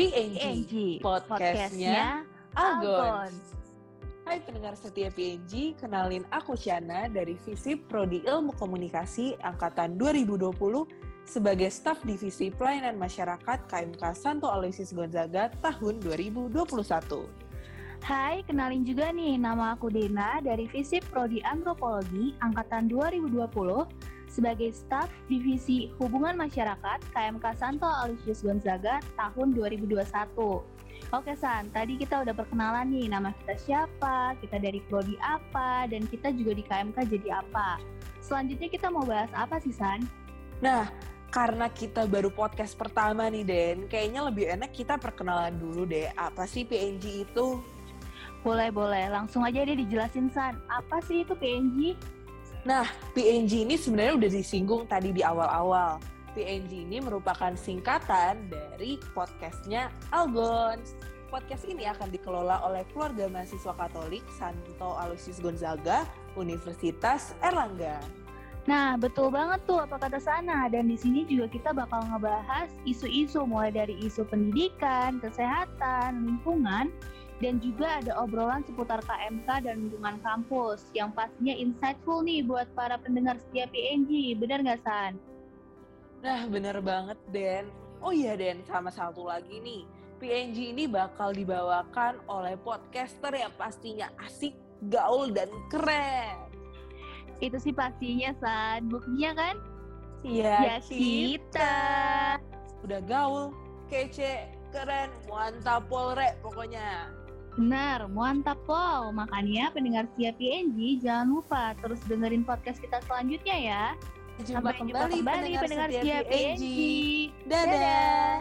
PNG, podcastnya Algon. Hai pendengar setia PNG, kenalin aku Shana dari Visip Prodi Ilmu Komunikasi Angkatan 2020 sebagai staf divisi pelayanan masyarakat KMK Santo Aloysius Gonzaga tahun 2021. Hai, kenalin juga nih, nama aku Dena dari Visip Prodi Antropologi Angkatan 2020 sebagai staf Divisi Hubungan Masyarakat KMK Santo Aloysius Gonzaga tahun 2021. Oke San, tadi kita udah perkenalan nih nama kita siapa, kita dari prodi apa, dan kita juga di KMK jadi apa. Selanjutnya kita mau bahas apa sih San? Nah, karena kita baru podcast pertama nih Den, kayaknya lebih enak kita perkenalan dulu deh, apa sih PNG itu? Boleh, boleh. Langsung aja deh dijelasin San, apa sih itu PNG? Nah, PNG ini sebenarnya udah disinggung tadi di awal-awal. PNG ini merupakan singkatan dari podcastnya Algon. Podcast ini akan dikelola oleh keluarga mahasiswa Katolik Santo Aloysius Gonzaga, Universitas Erlangga. Nah, betul banget tuh apa kata sana. Dan di sini juga kita bakal ngebahas isu-isu mulai dari isu pendidikan, kesehatan, lingkungan, dan juga ada obrolan seputar KMK dan lingkungan kampus yang pastinya insightful nih buat para pendengar setia PNG. Bener nggak, San? Nah, bener banget, Den. Oh iya, Den, sama satu lagi nih. PNG ini bakal dibawakan oleh podcaster yang pastinya asik, gaul, dan keren. Itu sih pastinya, San. Buktinya kan? Ya, ya kita. Udah gaul, kece, keren, mantap polre pokoknya. Benar, mantap Pol. Makanya pendengar siap PNG jangan lupa terus dengerin podcast kita selanjutnya ya. Jumpa Sampai kembali, jumpa kembali pendengar, pendengar PNG. Dadah. Dadah.